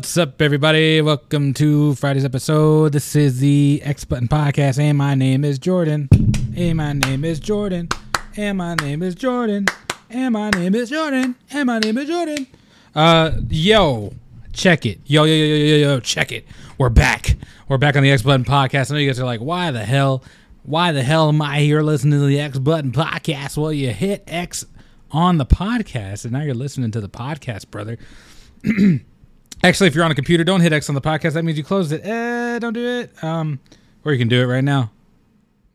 What's up, everybody? Welcome to Friday's episode. This is the X Button Podcast, and my name is Jordan. And my name is Jordan. And my name is Jordan. And my name is Jordan. And my name is Jordan. Uh, yo, check it. Yo, yo, yo, yo, yo, yo, check it. We're back. We're back on the X Button Podcast. I know you guys are like, why the hell? Why the hell am I here listening to the X Button Podcast? Well, you hit X on the podcast, and now you're listening to the podcast, brother. Actually, if you're on a computer, don't hit X on the podcast. That means you closed it. Eh, don't do it. Um, or you can do it right now.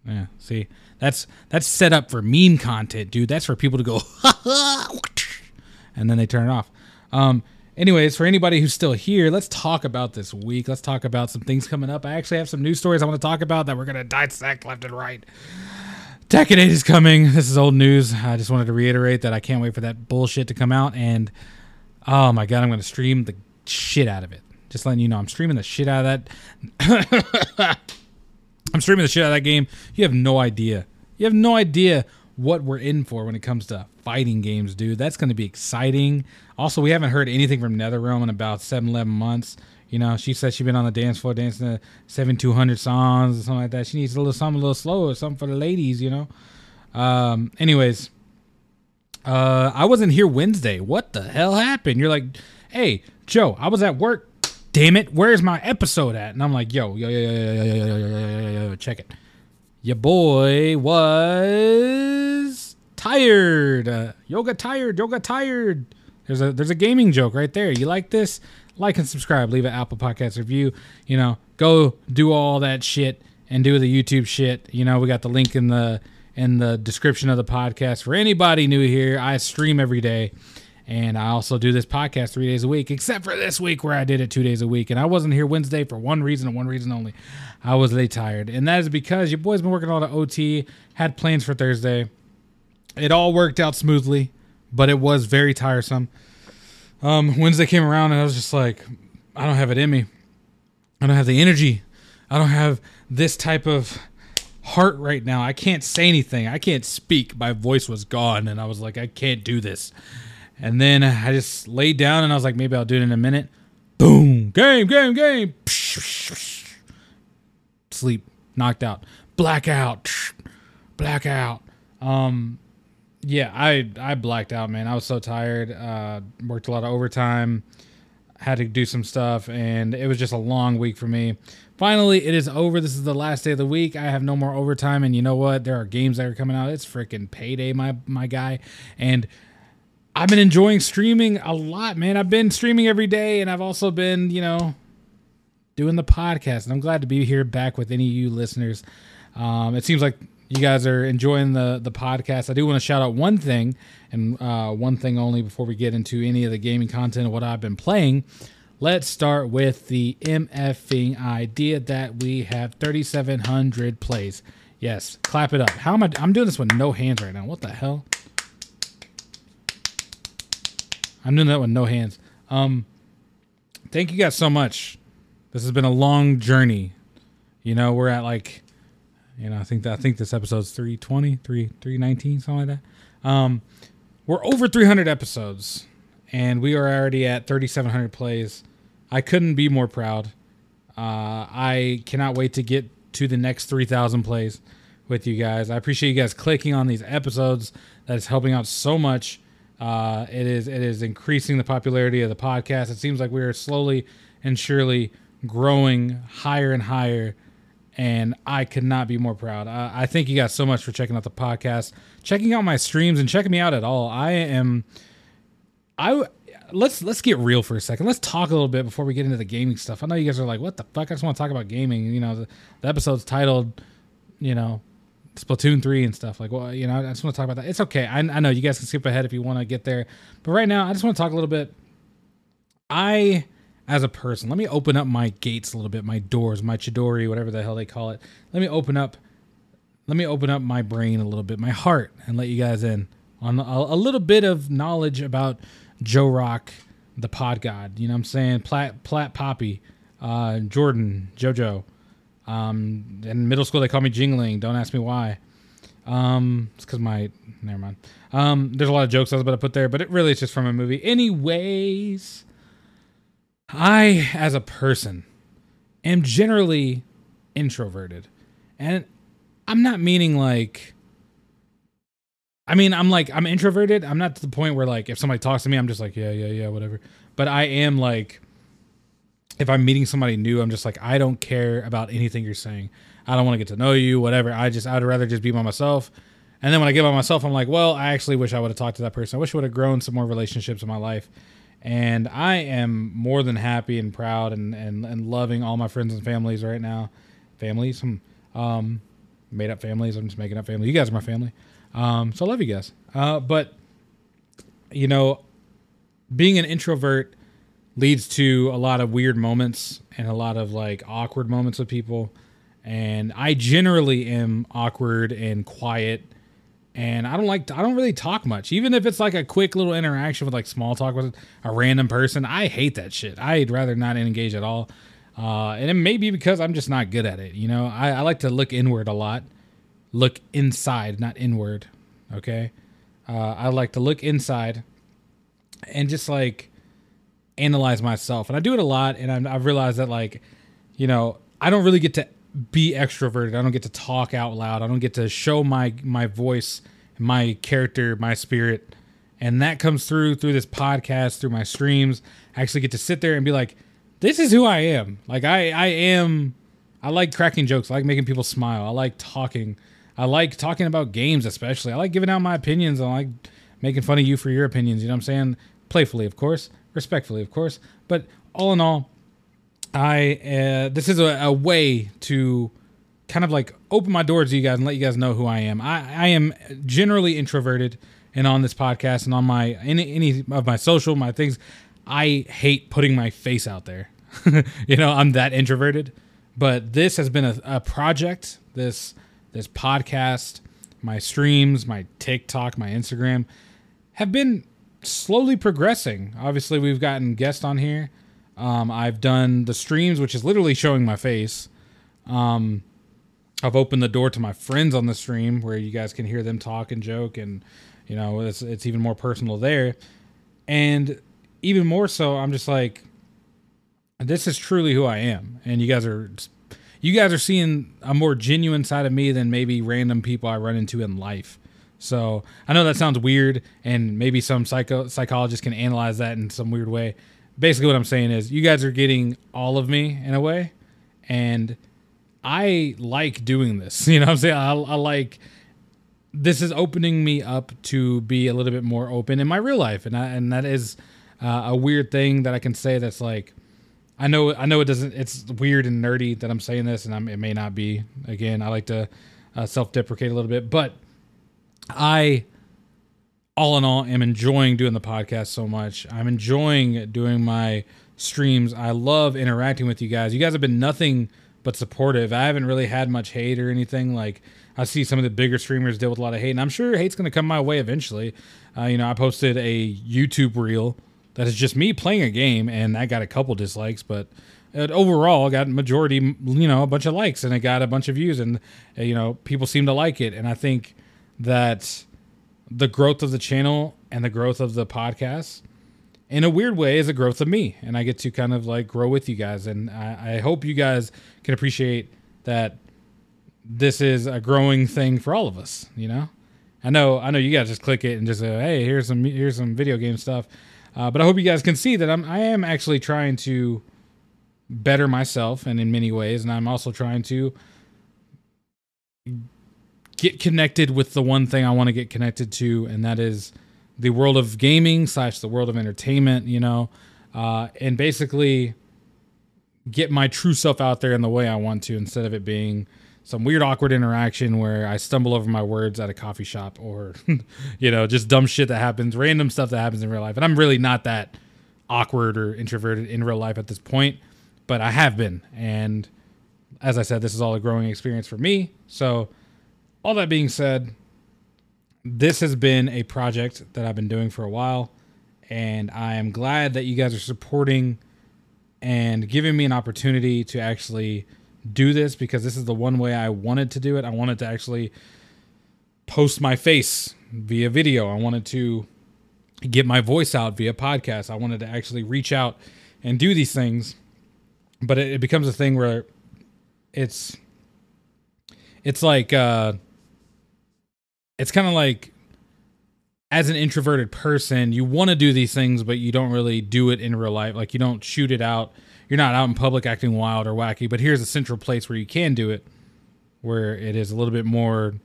Yeah, see, that's that's set up for meme content, dude. That's for people to go, and then they turn it off. Um, anyways, for anybody who's still here, let's talk about this week. Let's talk about some things coming up. I actually have some news stories I want to talk about that we're gonna dissect left and right. 8 is coming. This is old news. I just wanted to reiterate that I can't wait for that bullshit to come out. And oh my god, I'm to stream the shit out of it. Just letting you know, I'm streaming the shit out of that. I'm streaming the shit out of that game. You have no idea. You have no idea what we're in for when it comes to fighting games, dude. That's going to be exciting. Also, we haven't heard anything from NetherRealm in about seven, 11 months. You know, she said she's been on the dance floor dancing to 7200 songs or something like that. She needs a little something a little slower, something for the ladies, you know. Um, anyways, uh, I wasn't here Wednesday. What the hell happened? You're like, hey, Joe, I was at work. Damn it, where's my episode at? And I'm like, yo, yo, yo, yo, yo, yo, yo, yo, yo, yo, yo, check it. Your boy was tired. Uh, yoga tired. Yoga tired. There's a there's a gaming joke right there. You like this? Like and subscribe. Leave an Apple Podcast review. You know, go do all that shit and do the YouTube shit. You know, we got the link in the in the description of the podcast for anybody new here. I stream every day. And I also do this podcast three days a week, except for this week where I did it two days a week. And I wasn't here Wednesday for one reason and one reason only. I was late tired. And that is because your boy's been working on the OT, had plans for Thursday. It all worked out smoothly, but it was very tiresome. Um, Wednesday came around and I was just like, I don't have it in me. I don't have the energy. I don't have this type of heart right now. I can't say anything. I can't speak. My voice was gone. And I was like, I can't do this. And then I just laid down and I was like, maybe I'll do it in a minute. Boom. Game, game, game. Sleep. Knocked out. Blackout. Blackout. Um, yeah, I I blacked out, man. I was so tired. Uh, worked a lot of overtime. Had to do some stuff, and it was just a long week for me. Finally, it is over. This is the last day of the week. I have no more overtime, and you know what? There are games that are coming out. It's freaking payday, my my guy, and I've been enjoying streaming a lot, man. I've been streaming every day, and I've also been, you know, doing the podcast. And I'm glad to be here back with any of you listeners. Um, it seems like you guys are enjoying the the podcast. I do want to shout out one thing and uh, one thing only before we get into any of the gaming content of what I've been playing. Let's start with the MFing idea that we have 3,700 plays. Yes, clap it up. How am I? I'm doing this with no hands right now. What the hell? I'm doing that with no hands. Um, thank you guys so much. This has been a long journey. You know, we're at like, you know, I think that I think this episode's 320, 3 319, something like that. Um, we're over 300 episodes, and we are already at 3,700 plays. I couldn't be more proud. Uh, I cannot wait to get to the next 3,000 plays with you guys. I appreciate you guys clicking on these episodes. That is helping out so much. Uh, it is it is increasing the popularity of the podcast. It seems like we are slowly and surely growing higher and higher, and I could not be more proud. I thank you guys so much for checking out the podcast, checking out my streams, and checking me out at all. I am, I let's let's get real for a second. Let's talk a little bit before we get into the gaming stuff. I know you guys are like, "What the fuck?" I just want to talk about gaming. You know, the, the episode's titled, you know, Splatoon 3 and stuff. Like, well, you know, I just want to talk about that. It's okay. I, I know you guys can skip ahead if you want to get there. But right now, I just want to talk a little bit. I, as a person, let me open up my gates a little bit, my doors, my Chidori, whatever the hell they call it. Let me open up, let me open up my brain a little bit, my heart, and let you guys in on a, a little bit of knowledge about Joe Rock, the pod god. You know what I'm saying? Plat, Plat Poppy, uh, Jordan, JoJo. Um, in middle school, they called me Jingling. Don't ask me why. Um, it's because my never mind. Um, there's a lot of jokes I was about to put there, but it really is just from a movie. Anyways, I, as a person, am generally introverted. And I'm not meaning like, I mean, I'm like, I'm introverted. I'm not to the point where, like, if somebody talks to me, I'm just like, yeah, yeah, yeah, whatever. But I am like, if I'm meeting somebody new, I'm just like, I don't care about anything you're saying. I don't want to get to know you, whatever. I just, I'd rather just be by myself. And then when I get by myself, I'm like, well, I actually wish I would have talked to that person. I wish I would have grown some more relationships in my life. And I am more than happy and proud and, and, and loving all my friends and families right now. Families, some um, made up families. I'm just making up family. You guys are my family. Um, so I love you guys. Uh, but, you know, being an introvert leads to a lot of weird moments and a lot of like awkward moments with people. And I generally am awkward and quiet. And I don't like, I don't really talk much. Even if it's like a quick little interaction with like small talk with a random person, I hate that shit. I'd rather not engage at all. Uh, and it may be because I'm just not good at it. You know, I, I like to look inward a lot, look inside, not inward. Okay. Uh, I like to look inside and just like analyze myself. And I do it a lot. And I've realized that, like, you know, I don't really get to be extroverted. I don't get to talk out loud. I don't get to show my my voice, my character, my spirit. And that comes through through this podcast, through my streams. I actually get to sit there and be like, this is who I am. Like I I am I like cracking jokes. I like making people smile. I like talking. I like talking about games especially. I like giving out my opinions. I like making fun of you for your opinions, you know what I'm saying? Playfully, of course, respectfully, of course. But all in all, I uh, this is a, a way to kind of like open my doors to you guys and let you guys know who I am. I, I am generally introverted, and on this podcast and on my any any of my social my things, I hate putting my face out there. you know, I'm that introverted. But this has been a, a project. This this podcast, my streams, my TikTok, my Instagram have been slowly progressing. Obviously, we've gotten guests on here. Um, I've done the streams, which is literally showing my face. Um, I've opened the door to my friends on the stream where you guys can hear them talk and joke, and you know it's it's even more personal there. And even more so, I'm just like, this is truly who I am, and you guys are you guys are seeing a more genuine side of me than maybe random people I run into in life. So I know that sounds weird, and maybe some psycho psychologists can analyze that in some weird way. Basically, what I'm saying is, you guys are getting all of me in a way, and I like doing this. You know, what I'm saying I, I like this is opening me up to be a little bit more open in my real life, and I, and that is uh, a weird thing that I can say. That's like, I know I know it doesn't. It's weird and nerdy that I'm saying this, and I'm, it may not be. Again, I like to uh, self-deprecate a little bit, but I, all in all, am enjoying doing the podcast so much. I'm enjoying doing my streams. I love interacting with you guys. You guys have been nothing but supportive. I haven't really had much hate or anything. Like I see some of the bigger streamers deal with a lot of hate, and I'm sure hate's going to come my way eventually. Uh, you know, I posted a YouTube reel that is just me playing a game, and I got a couple dislikes, but it overall got majority, you know, a bunch of likes, and it got a bunch of views, and uh, you know, people seem to like it, and I think that the growth of the channel and the growth of the podcast in a weird way is a growth of me. And i get to kind of like grow with you guys. And I, I, hope you guys can appreciate that this is a growing thing for all of us you know? I know i know you guys just click it and just say hey here's some here's some video game stuff. Uh, but i hope you guys can see that i'm i am actually trying to better myself and in many ways. And i'm also trying to get connected with the one thing I want to get connected to, and that is the world of gaming slash the world of entertainment. You know, uh, and basically get my true self out there in the way I want to, instead of it being some weird awkward interaction where I stumble over my words at a coffee shop or you know just dumb shit that happens, random stuff that happens in real life. And I'm really not that awkward or introverted in real life at this point, but I have been. And as I said, this is all a growing experience for me. So all that being said, this has been a project that I've been doing for a while, and I am glad that you guys are supporting and giving me an opportunity to actually do this because this is the one way I wanted to do it. I wanted to actually post my face via video. I wanted to get my voice out via podcast. I wanted to actually reach out and do these things, but it, it becomes a thing where it's it's like uh it's kind of like as an introverted person, you want to do these things, but you don't really do it in real life. Like you don't shoot it out. You're not out in public acting wild or wacky. But here's a central place where you can do it, where it is a little bit more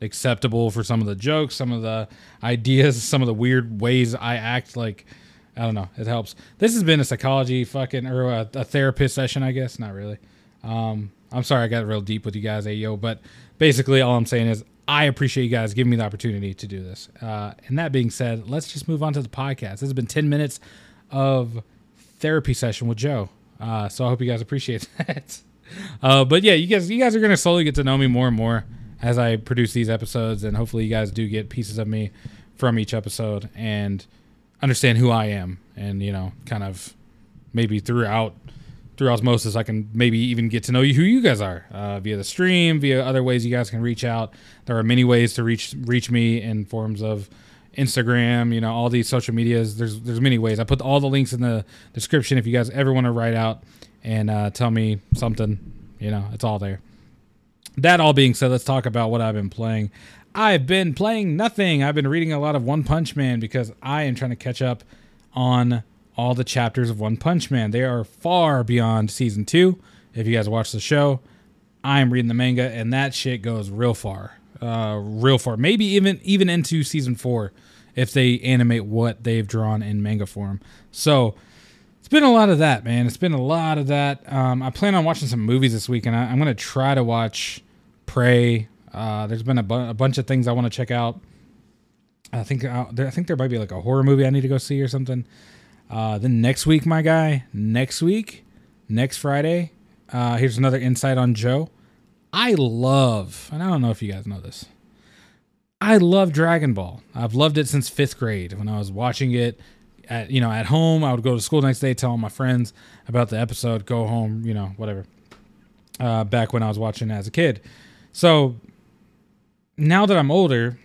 acceptable for some of the jokes, some of the ideas, some of the weird ways I act. Like I don't know, it helps. This has been a psychology fucking or a, a therapist session, I guess. Not really. Um, I'm sorry I got real deep with you guys, Ayo, but basically all I'm saying is I appreciate you guys giving me the opportunity to do this. Uh, and that being said, let's just move on to the podcast. This has been 10 minutes of therapy session with Joe. Uh, so I hope you guys appreciate that. Uh, but yeah, you guys, you guys are gonna slowly get to know me more and more as I produce these episodes, and hopefully you guys do get pieces of me from each episode and understand who I am, and you know, kind of maybe throughout through osmosis, I can maybe even get to know you who you guys are uh, via the stream, via other ways you guys can reach out. There are many ways to reach reach me in forms of Instagram, you know, all these social medias. There's there's many ways. I put all the links in the description if you guys ever want to write out and uh, tell me something. You know, it's all there. That all being said, let's talk about what I've been playing. I've been playing nothing. I've been reading a lot of One Punch Man because I am trying to catch up on all the chapters of One Punch Man. They are far beyond season two. If you guys watch the show, I'm reading the manga, and that shit goes real far, uh, real far. Maybe even even into season four, if they animate what they've drawn in manga form. So it's been a lot of that, man. It's been a lot of that. Um, I plan on watching some movies this week, and I, am gonna try to watch Prey. Uh, there's been a, bu- a bunch of things I want to check out. I think uh, I think there might be like a horror movie I need to go see or something. Uh, then next week, my guy, next week, next Friday, uh, here's another insight on Joe. I love, and I don't know if you guys know this, I love Dragon Ball. I've loved it since fifth grade when I was watching it at you know at home. I would go to school next day, tell all my friends about the episode, go home, you know, whatever. Uh, back when I was watching as a kid, so now that I'm older,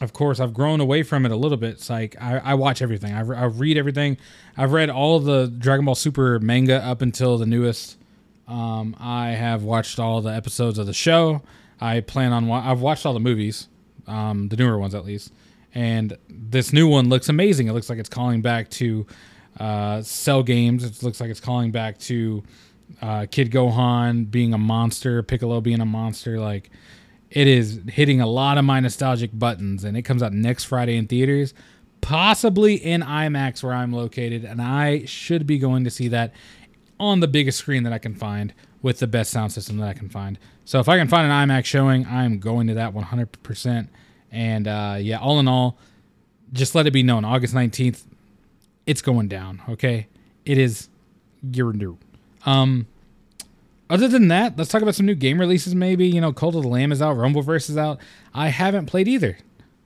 of course, I've grown away from it a little bit. It's like I, I watch everything. I, I read everything. I've read all the Dragon Ball Super manga up until the newest. Um, I have watched all the episodes of the show. I plan on. I've watched all the movies, um, the newer ones at least. And this new one looks amazing. It looks like it's calling back to uh, Cell games. It looks like it's calling back to uh, Kid Gohan being a monster, Piccolo being a monster. Like it is hitting a lot of my nostalgic buttons, and it comes out next Friday in theaters, possibly in IMAX where I'm located, and I should be going to see that on the biggest screen that I can find with the best sound system that I can find. So if I can find an IMAX showing, I'm going to that 100%. And uh, yeah, all in all, just let it be known, August 19th, it's going down. Okay, it is. You're new. Um, other than that, let's talk about some new game releases. Maybe you know, Cult of the Lamb is out, Rumbleverse is out. I haven't played either,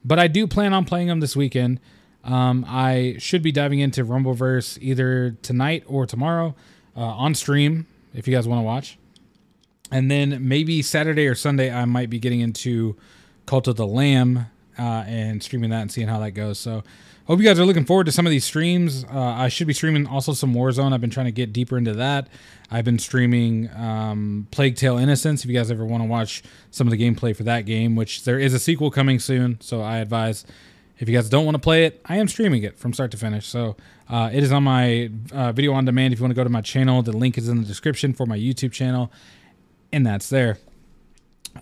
but I do plan on playing them this weekend. Um, I should be diving into Rumbleverse either tonight or tomorrow uh, on stream if you guys want to watch. And then maybe Saturday or Sunday, I might be getting into Cult of the Lamb uh, and streaming that and seeing how that goes. So hope you guys are looking forward to some of these streams. Uh, I should be streaming also some Warzone. I've been trying to get deeper into that. I've been streaming um, Plague Tale Innocence. If you guys ever want to watch some of the gameplay for that game, which there is a sequel coming soon, so I advise if you guys don't want to play it, I am streaming it from start to finish. So uh, it is on my uh, video on demand. If you want to go to my channel, the link is in the description for my YouTube channel, and that's there.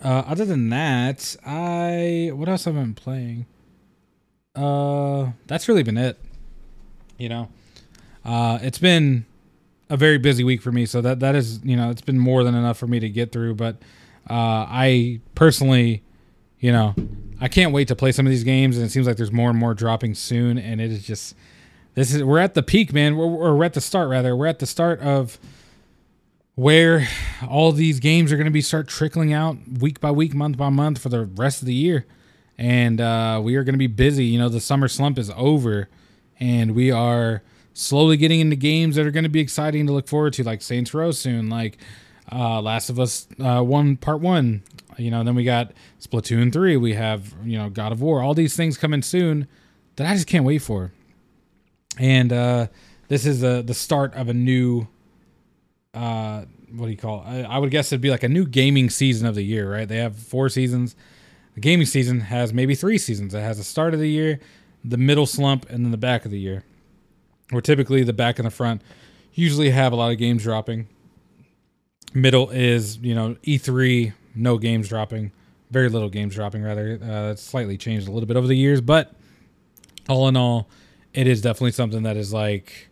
Uh, other than that, I what else have I been playing? Uh, that's really been it. You know, uh, it's been a very busy week for me, so that that is you know it's been more than enough for me to get through. But uh, I personally, you know, I can't wait to play some of these games, and it seems like there's more and more dropping soon, and it is just this is we're at the peak, man. We're, we're at the start rather. We're at the start of where all these games are going to be start trickling out week by week, month by month for the rest of the year and uh, we are going to be busy. You know, the summer slump is over, and we are slowly getting into games that are going to be exciting to look forward to, like Saints Row soon, like uh, Last of Us uh, One Part One. You know, then we got Splatoon Three. We have you know God of War. All these things coming soon that I just can't wait for. And uh, this is the the start of a new uh what do you call it? I, I would guess it'd be like a new gaming season of the year, right? They have four seasons. The gaming season has maybe three seasons. It has the start of the year, the middle slump, and then the back of the year. Where typically the back and the front usually have a lot of games dropping. Middle is, you know, E3, no games dropping, very little games dropping, rather. Uh, it's slightly changed a little bit over the years, but all in all, it is definitely something that is like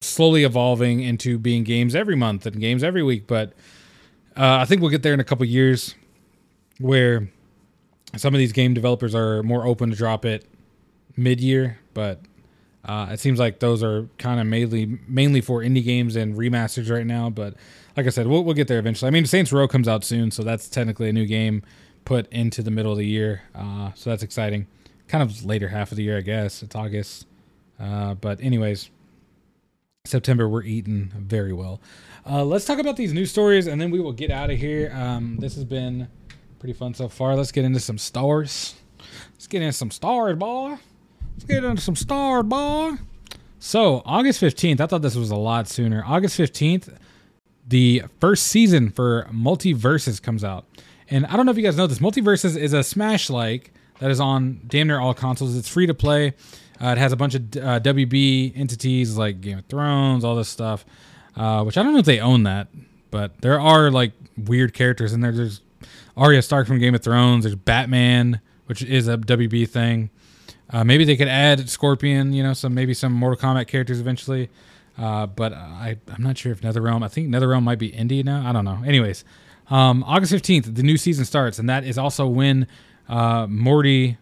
slowly evolving into being games every month and games every week. But uh, I think we'll get there in a couple years where some of these game developers are more open to drop it mid-year, but uh, it seems like those are kind of mainly mainly for indie games and remasters right now. But like I said, we'll, we'll get there eventually. I mean, Saints Row comes out soon, so that's technically a new game put into the middle of the year. Uh, so that's exciting. Kind of later half of the year, I guess. It's August. Uh, but anyways, September we're eating very well. Uh, let's talk about these news stories, and then we will get out of here. Um, this has been pretty fun so far. Let's get into some stars. Let's get into some stars, boy. Let's get into some stars, boy. So August fifteenth, I thought this was a lot sooner. August fifteenth, the first season for MultiVersus comes out, and I don't know if you guys know this. MultiVersus is a Smash like that is on damn near all consoles. It's free to play. Uh, it has a bunch of uh, WB entities like Game of Thrones, all this stuff, uh, which I don't know if they own that, but there are like weird characters in there. There's Arya Stark from Game of Thrones. There's Batman, which is a WB thing. Uh, maybe they could add Scorpion, you know, some maybe some Mortal Kombat characters eventually. Uh, but I, I'm not sure if NetherRealm. I think NetherRealm might be indie now. I don't know. Anyways, um, August 15th, the new season starts, and that is also when uh, Morty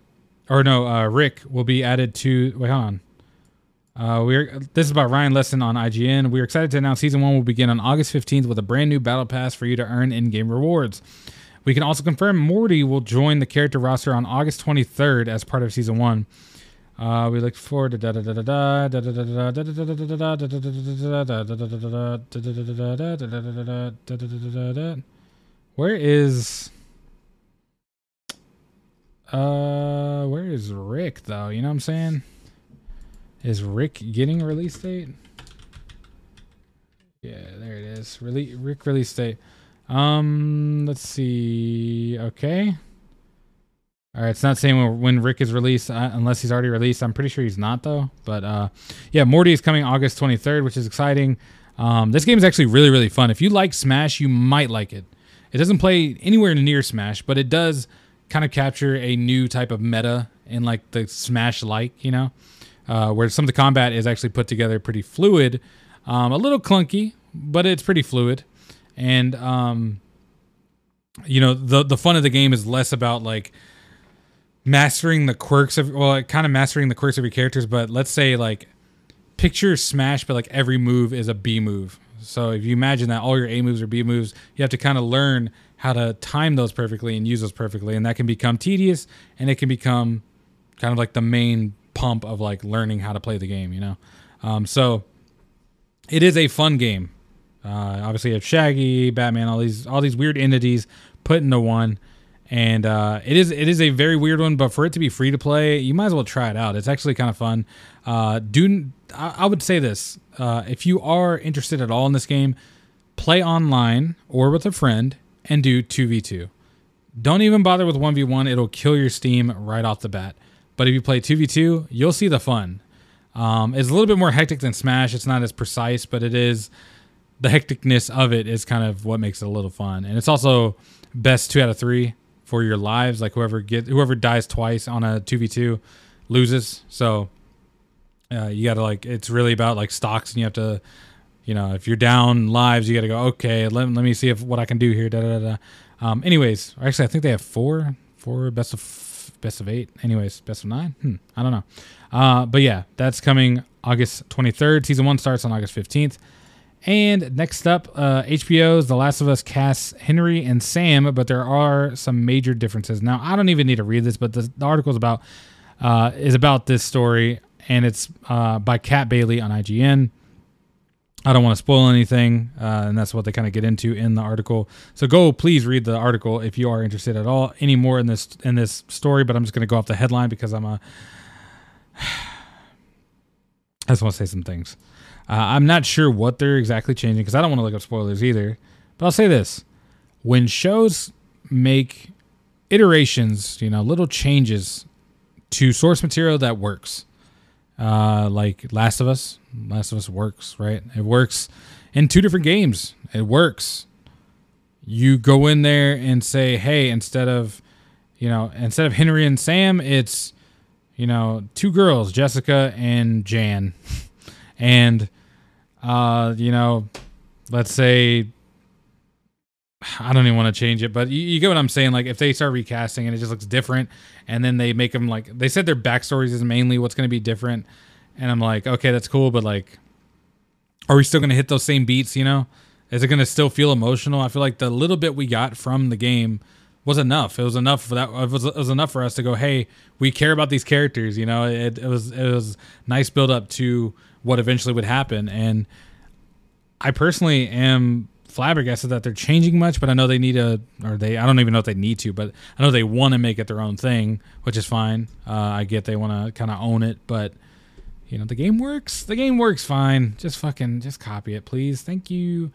or no, uh, Rick will be added to. Wait, hold on. Uh, we're this is about Ryan Lesson on IGN. We're excited to announce season one will begin on August 15th with a brand new battle pass for you to earn in-game rewards. We can also confirm Morty will join the character roster on August 23rd as part of season one. Uh, we look forward to da da da da da da da da da da da da da da da da da Where is uh, where is Rick though? You know what I'm saying? Is Rick getting release date? Yeah, there it is. Rele- Rick release date. Um, let's see. Okay. All right, it's not saying when Rick is released uh, unless he's already released. I'm pretty sure he's not though. But uh, yeah, Morty is coming August 23rd, which is exciting. Um, this game is actually really really fun. If you like Smash, you might like it. It doesn't play anywhere near Smash, but it does kind of capture a new type of meta in like the Smash like, you know, uh, where some of the combat is actually put together pretty fluid, um, a little clunky, but it's pretty fluid. And, um, you know, the, the fun of the game is less about like mastering the quirks of, well, like, kind of mastering the quirks of your characters, but let's say like picture Smash, but like every move is a B move. So if you imagine that all your A moves are B moves, you have to kind of learn how to time those perfectly and use those perfectly and that can become tedious and it can become kind of like the main pump of like learning how to play the game you know um, so it is a fun game uh, obviously you have shaggy batman all these all these weird entities put into one and uh, it is it is a very weird one but for it to be free to play you might as well try it out it's actually kind of fun uh, do I, would say this uh, if you are interested at all in this game play online or with a friend and do 2v2. Don't even bother with 1v1, it'll kill your Steam right off the bat. But if you play 2v2, you'll see the fun. Um, it's a little bit more hectic than Smash. It's not as precise, but it is the hecticness of it is kind of what makes it a little fun. And it's also best two out of three for your lives. Like whoever get whoever dies twice on a 2v2 loses. So uh, you got to like it's really about like stocks, and you have to you know, if you're down lives, you got to go, okay, let, let me see if what I can do here. Da, da, da, um, anyways, actually, I think they have four, four best of best of eight. Anyways, best of nine. Hmm, I don't know. Uh, but yeah, that's coming August 23rd. Season one starts on August 15th. And next up, uh, HBO's The Last of Us casts Henry and Sam, but there are some major differences. Now, I don't even need to read this, but the, the article is about uh, is about this story, and it's uh, by Kat Bailey on IGN. I don't want to spoil anything, uh, and that's what they kind of get into in the article. So go, please read the article if you are interested at all any more in this in this story. But I'm just going to go off the headline because I'm a I just want to say some things. Uh, I'm not sure what they're exactly changing because I don't want to look up spoilers either. But I'll say this: when shows make iterations, you know, little changes to source material that works, uh, like Last of Us, Last of Us works, right? It works in two different games. It works. You go in there and say, hey, instead of, you know, instead of Henry and Sam, it's, you know, two girls, Jessica and Jan. and, uh, you know, let's say, I don't even want to change it, but you, you get what I'm saying. Like, if they start recasting and it just looks different, and then they make them like, they said their backstories is mainly what's going to be different. And I'm like, okay, that's cool, but like, are we still going to hit those same beats, you know? Is it going to still feel emotional? I feel like the little bit we got from the game was enough. It was enough for that. It was, it was enough for us to go, hey, we care about these characters. You know, it, it was it was nice build up to what eventually would happen. And I personally am flabbergasted that they're changing much, but I know they need a, or they, I don't even know if they need to, but I know they want to make it their own thing, which is fine. Uh, I get they want to kind of own it, but you know, the game works. The game works fine. Just fucking, just copy it, please. Thank you.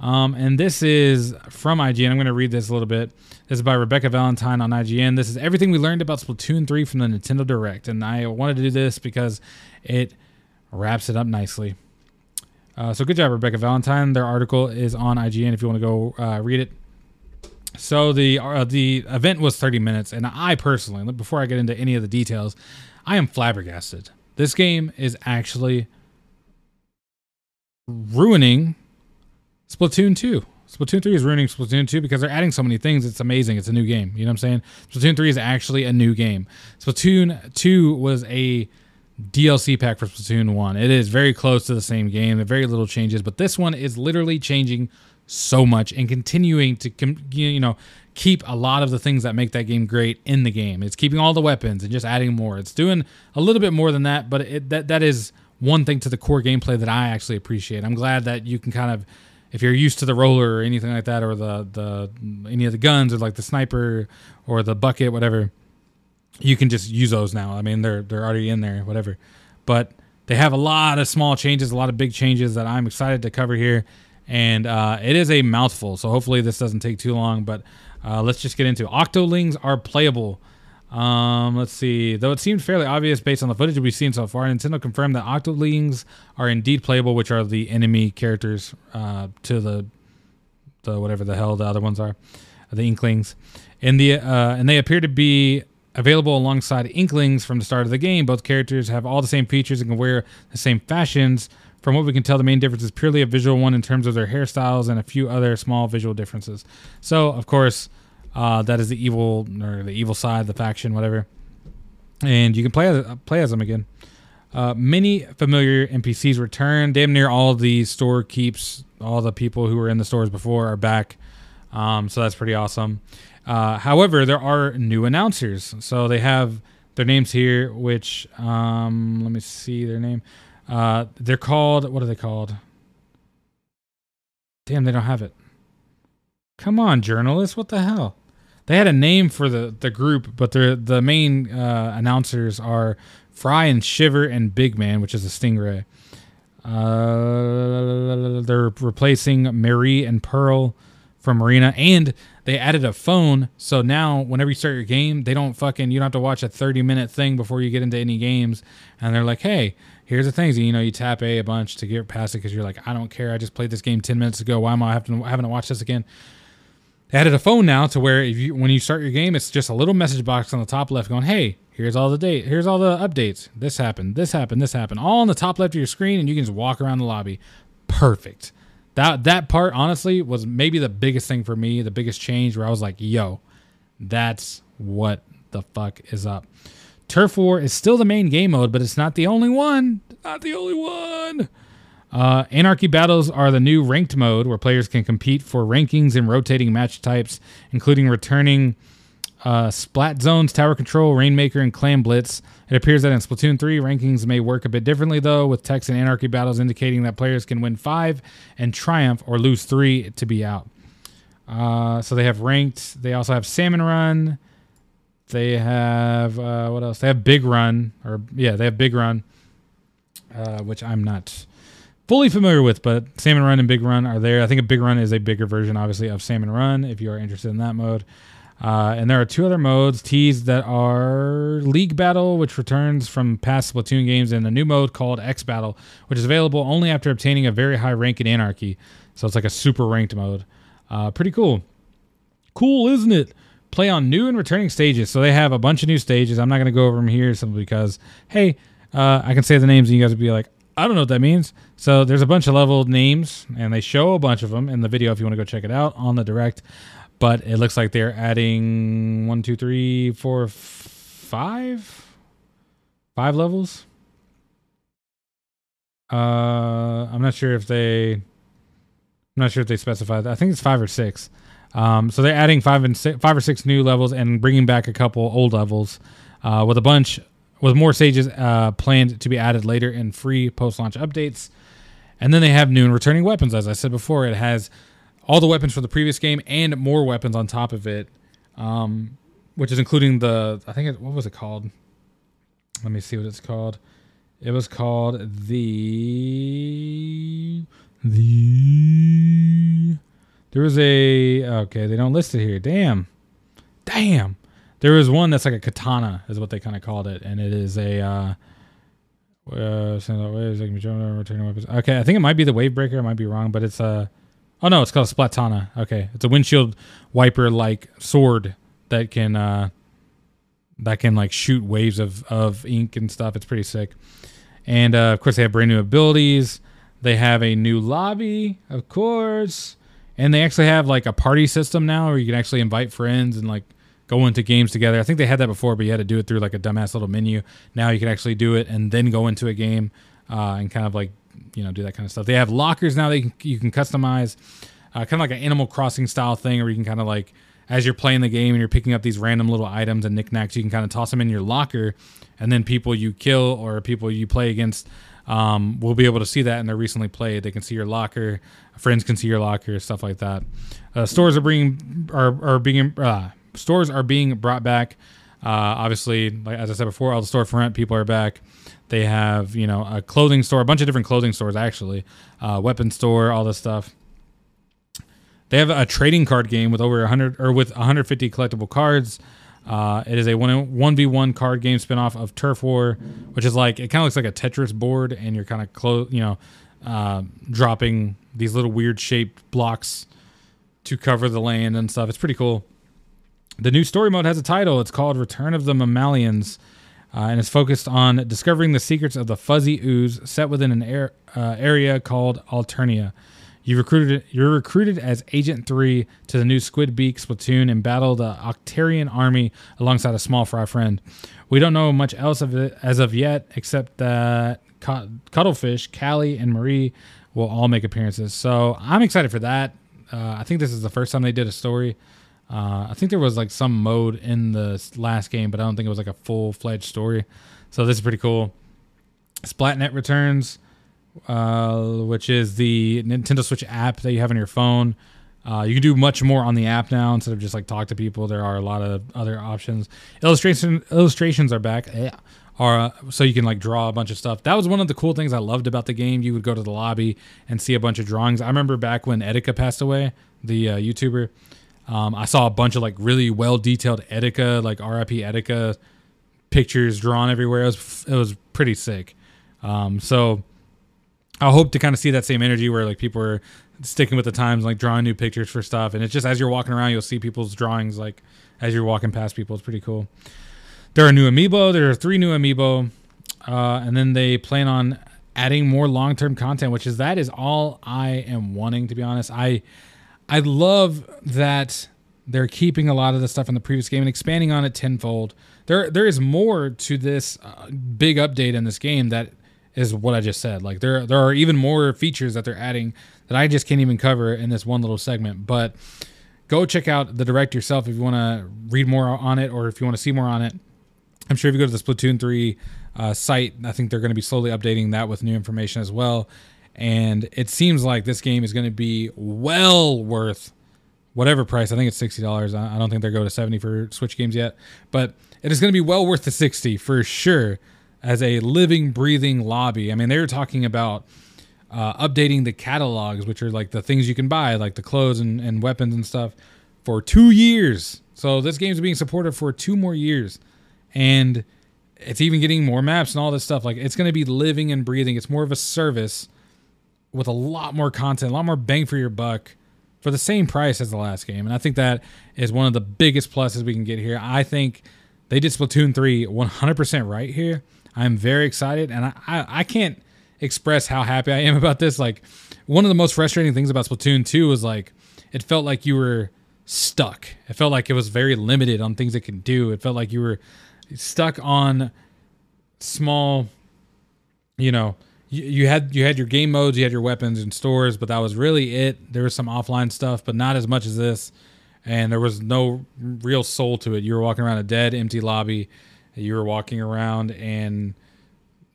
Um, and this is from IGN. I'm going to read this a little bit. This is by Rebecca Valentine on IGN. This is everything we learned about Splatoon 3 from the Nintendo Direct. And I wanted to do this because it wraps it up nicely. Uh, so good job, Rebecca Valentine. Their article is on IGN if you want to go uh, read it. So the uh, the event was 30 minutes, and I personally, before I get into any of the details, I am flabbergasted. This game is actually ruining Splatoon 2. Splatoon 3 is ruining Splatoon 2 because they're adding so many things. It's amazing. It's a new game. You know what I'm saying? Splatoon 3 is actually a new game. Splatoon 2 was a DLC pack for Splatoon 1. It is very close to the same game. There are very little changes, but this one is literally changing so much and continuing to you know keep a lot of the things that make that game great in the game. It's keeping all the weapons and just adding more. It's doing a little bit more than that, but it, that that is one thing to the core gameplay that I actually appreciate. I'm glad that you can kind of if you're used to the roller or anything like that, or the the any of the guns, or like the sniper or the bucket, whatever, you can just use those now. I mean, they're they're already in there, whatever. But they have a lot of small changes, a lot of big changes that I'm excited to cover here, and uh, it is a mouthful. So hopefully this doesn't take too long. But uh, let's just get into. Octolings are playable. Um, let's see. Though it seemed fairly obvious based on the footage we've seen so far, Nintendo confirmed that Octolings are indeed playable, which are the enemy characters uh, to the the whatever the hell the other ones are, the Inklings, and the uh, and they appear to be available alongside Inklings from the start of the game. Both characters have all the same features and can wear the same fashions. From what we can tell, the main difference is purely a visual one in terms of their hairstyles and a few other small visual differences. So, of course uh, that is the evil or the evil side, the faction, whatever. And you can play as, play as them again. Uh, many familiar NPCs return. Damn near all the store keeps, all the people who were in the stores before are back. Um, so that's pretty awesome. Uh, however, there are new announcers. So they have their names here, which um, let me see their name. Uh, they're called what are they called? Damn, they don't have it. Come on, journalists, what the hell? They had a name for the, the group, but the the main uh, announcers are Frye and Shiver and Big Man, which is a Stingray. Uh, they're replacing Marie and Pearl from Marina, and they added a phone. So now, whenever you start your game, they don't fucking you don't have to watch a thirty minute thing before you get into any games. And they're like, hey, here's the things. You know, you tap A a bunch to get past it because you're like, I don't care. I just played this game ten minutes ago. Why am I having having to watch this again? They added a phone now to where if you when you start your game, it's just a little message box on the top left going, "Hey, here's all the date. Here's all the updates. This happened. This happened. This happened." All on the top left of your screen, and you can just walk around the lobby. Perfect. That that part honestly was maybe the biggest thing for me, the biggest change where I was like, "Yo, that's what the fuck is up." Turf War is still the main game mode, but it's not the only one. Not the only one. Uh, Anarchy battles are the new ranked mode where players can compete for rankings and rotating match types, including returning uh, Splat Zones, Tower Control, Rainmaker, and Clam Blitz. It appears that in Splatoon 3, rankings may work a bit differently, though, with text and Anarchy battles indicating that players can win 5 and Triumph or lose 3 to be out. Uh, so they have ranked. They also have Salmon Run. They have, uh, what else? They have Big Run. Or, yeah, they have Big Run. uh, which I'm not fully familiar with, but Salmon Run and Big Run are there. I think a Big Run is a bigger version, obviously, of Salmon Run if you are interested in that mode. Uh, and there are two other modes teased that are League Battle, which returns from past Splatoon games, and a new mode called X Battle, which is available only after obtaining a very high rank in Anarchy. So it's like a super ranked mode. Uh, pretty cool. Cool, isn't it? Play on new and returning stages. So they have a bunch of new stages. I'm not going to go over them here simply because, hey, uh, I can say the names and you guys would be like, I don't know what that means. So there's a bunch of level names, and they show a bunch of them in the video if you want to go check it out on the direct but it looks like they're adding one, two, three, four, five, five levels. Uh, I'm not sure if they, I'm not sure if they specified. I think it's five or six. Um, so they're adding five and six, five or six new levels and bringing back a couple old levels, uh, with a bunch, with more stages uh, planned to be added later in free post-launch updates. And then they have new and returning weapons. As I said before, it has all the weapons from the previous game and more weapons on top of it, um, which is including the I think it, what was it called? Let me see what it's called. It was called the the. There was a okay. They don't list it here. Damn, damn. There was one that's like a katana, is what they kind of called it, and it is a. Uh, uh, okay, I think it might be the wave breaker. I might be wrong, but it's a. Oh no, it's called a Splatana. Okay, it's a windshield wiper like sword that can uh, that can like shoot waves of of ink and stuff. It's pretty sick. And uh, of course, they have brand new abilities. They have a new lobby, of course, and they actually have like a party system now where you can actually invite friends and like go into games together. I think they had that before, but you had to do it through like a dumbass little menu. Now you can actually do it and then go into a game uh, and kind of like you know do that kind of stuff. They have lockers now that you can, you can customize, uh, kind of like an Animal Crossing style thing, where you can kind of like as you're playing the game and you're picking up these random little items and knickknacks, you can kind of toss them in your locker, and then people you kill or people you play against um, will be able to see that and they're recently played. They can see your locker, friends can see your locker, stuff like that. Uh, stores are bringing are, are being uh, stores are being brought back. Uh, obviously, like as I said before, all the storefront people are back. They have you know a clothing store, a bunch of different clothing stores actually, uh, weapon store, all this stuff. They have a trading card game with over 100 or with 150 collectible cards. Uh, it is a one v one card game spinoff of Turf War, which is like it kind of looks like a Tetris board, and you're kind of close, you know, uh, dropping these little weird shaped blocks to cover the land and stuff. It's pretty cool. The new story mode has a title. It's called Return of the Mammalians uh, and is focused on discovering the secrets of the fuzzy ooze set within an air, uh, area called Alterna. You recruited you're recruited as Agent Three to the new Squid Beak platoon and battle the Octarian army alongside a small fry friend. We don't know much else of it as of yet, except that Cuttlefish, Callie, and Marie will all make appearances. So I'm excited for that. Uh, I think this is the first time they did a story. Uh, I think there was like some mode in the last game, but I don't think it was like a full fledged story. So this is pretty cool. Splatnet returns, uh, which is the Nintendo Switch app that you have on your phone. Uh, you can do much more on the app now instead of just like talk to people. There are a lot of other options. Illustration illustrations are back. Yeah. Are, uh, so you can like draw a bunch of stuff. That was one of the cool things I loved about the game. You would go to the lobby and see a bunch of drawings. I remember back when Etika passed away, the uh, YouTuber. Um, I saw a bunch of like really well detailed Etika, like RIP Etika pictures drawn everywhere. It was it was pretty sick. Um, so I hope to kind of see that same energy where like people are sticking with the times, like drawing new pictures for stuff. And it's just as you're walking around, you'll see people's drawings like as you're walking past people. It's pretty cool. There are new amiibo. There are three new amiibo, uh, and then they plan on adding more long term content, which is that is all I am wanting to be honest. I I love that they're keeping a lot of the stuff in the previous game and expanding on it tenfold. There, there is more to this uh, big update in this game that is what I just said. Like there, there are even more features that they're adding that I just can't even cover in this one little segment. But go check out the direct yourself if you want to read more on it or if you want to see more on it. I'm sure if you go to the Splatoon 3 uh, site, I think they're going to be slowly updating that with new information as well and it seems like this game is going to be well worth whatever price. I think it's sixty dollars. I don't think they're going to seventy for Switch games yet, but it is going to be well worth the sixty for sure. as a living, breathing lobby. I mean, they were talking about uh, updating the catalogs, which are like the things you can buy, like the clothes and, and weapons and stuff, for two years. So this game's being supported for two more years, and it's even getting more maps and all this stuff. Like it's going to be living and breathing. It's more of a service with a lot more content, a lot more bang for your buck for the same price as the last game. And I think that is one of the biggest pluses we can get here. I think they did Splatoon 3 100% right here. I'm very excited, and I, I, I can't express how happy I am about this. Like, one of the most frustrating things about Splatoon 2 was like, it felt like you were stuck. It felt like it was very limited on things it could do. It felt like you were stuck on small, you know, you, you had you had your game modes, you had your weapons and stores, but that was really it. There was some offline stuff, but not as much as this. And there was no real soul to it. You were walking around a dead, empty lobby. You were walking around and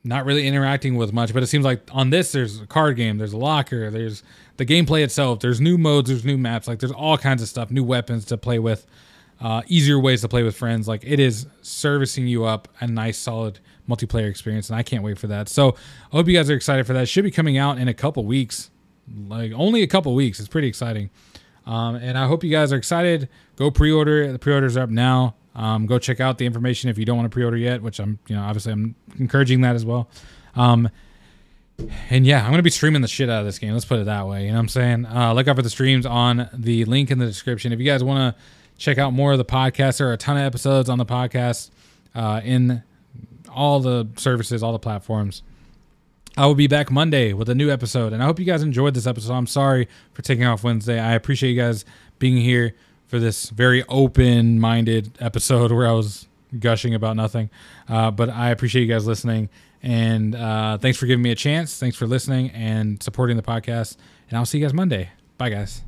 not really interacting with much. But it seems like on this, there's a card game, there's a locker, there's the gameplay itself, there's new modes, there's new maps, like there's all kinds of stuff, new weapons to play with, uh, easier ways to play with friends. Like it is servicing you up a nice, solid multiplayer experience, and I can't wait for that. So I hope you guys are excited for that. It should be coming out in a couple weeks, like only a couple weeks. It's pretty exciting, um, and I hope you guys are excited. Go pre-order. The pre-orders are up now. Um, go check out the information if you don't want to pre-order yet, which I'm, you know, obviously I'm encouraging that as well. Um, and yeah, I'm gonna be streaming the shit out of this game. Let's put it that way. You know what I'm saying? Uh, look out for the streams on the link in the description. If you guys want to check out more of the podcast, there are a ton of episodes on the podcast uh, in all the services, all the platforms. I will be back Monday with a new episode, and I hope you guys enjoyed this episode. I'm sorry for taking off Wednesday. I appreciate you guys being here for this very open-minded episode where I was gushing about nothing. Uh, but I appreciate you guys listening, and uh, thanks for giving me a chance. Thanks for listening and supporting the podcast. And I'll see you guys Monday. Bye, guys.